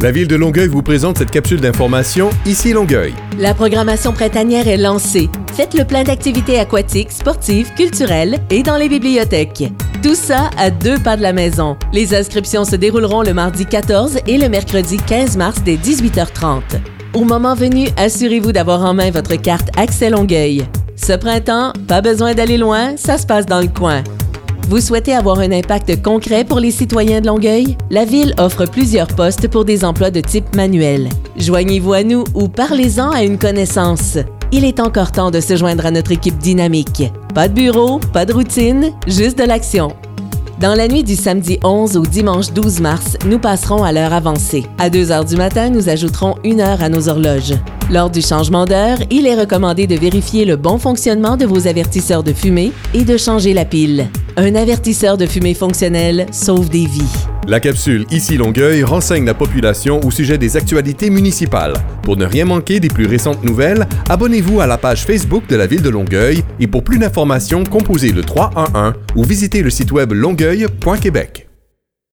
La ville de Longueuil vous présente cette capsule d'information Ici Longueuil. La programmation printanière est lancée. Faites le plein d'activités aquatiques, sportives, culturelles et dans les bibliothèques. Tout ça à deux pas de la maison. Les inscriptions se dérouleront le mardi 14 et le mercredi 15 mars dès 18h30. Au moment venu, assurez-vous d'avoir en main votre carte Accès Longueuil. Ce printemps, pas besoin d'aller loin, ça se passe dans le coin. Vous souhaitez avoir un impact concret pour les citoyens de Longueuil? La Ville offre plusieurs postes pour des emplois de type manuel. Joignez-vous à nous ou parlez-en à une connaissance. Il est encore temps de se joindre à notre équipe dynamique. Pas de bureau, pas de routine, juste de l'action. Dans la nuit du samedi 11 au dimanche 12 mars, nous passerons à l'heure avancée. À 2 heures du matin, nous ajouterons une heure à nos horloges. Lors du changement d'heure, il est recommandé de vérifier le bon fonctionnement de vos avertisseurs de fumée et de changer la pile. Un avertisseur de fumée fonctionnel sauve des vies. La capsule Ici Longueuil renseigne la population au sujet des actualités municipales. Pour ne rien manquer des plus récentes nouvelles, abonnez-vous à la page Facebook de la ville de Longueuil et pour plus d'informations, composez le 311 ou visitez le site web longueuil.québec.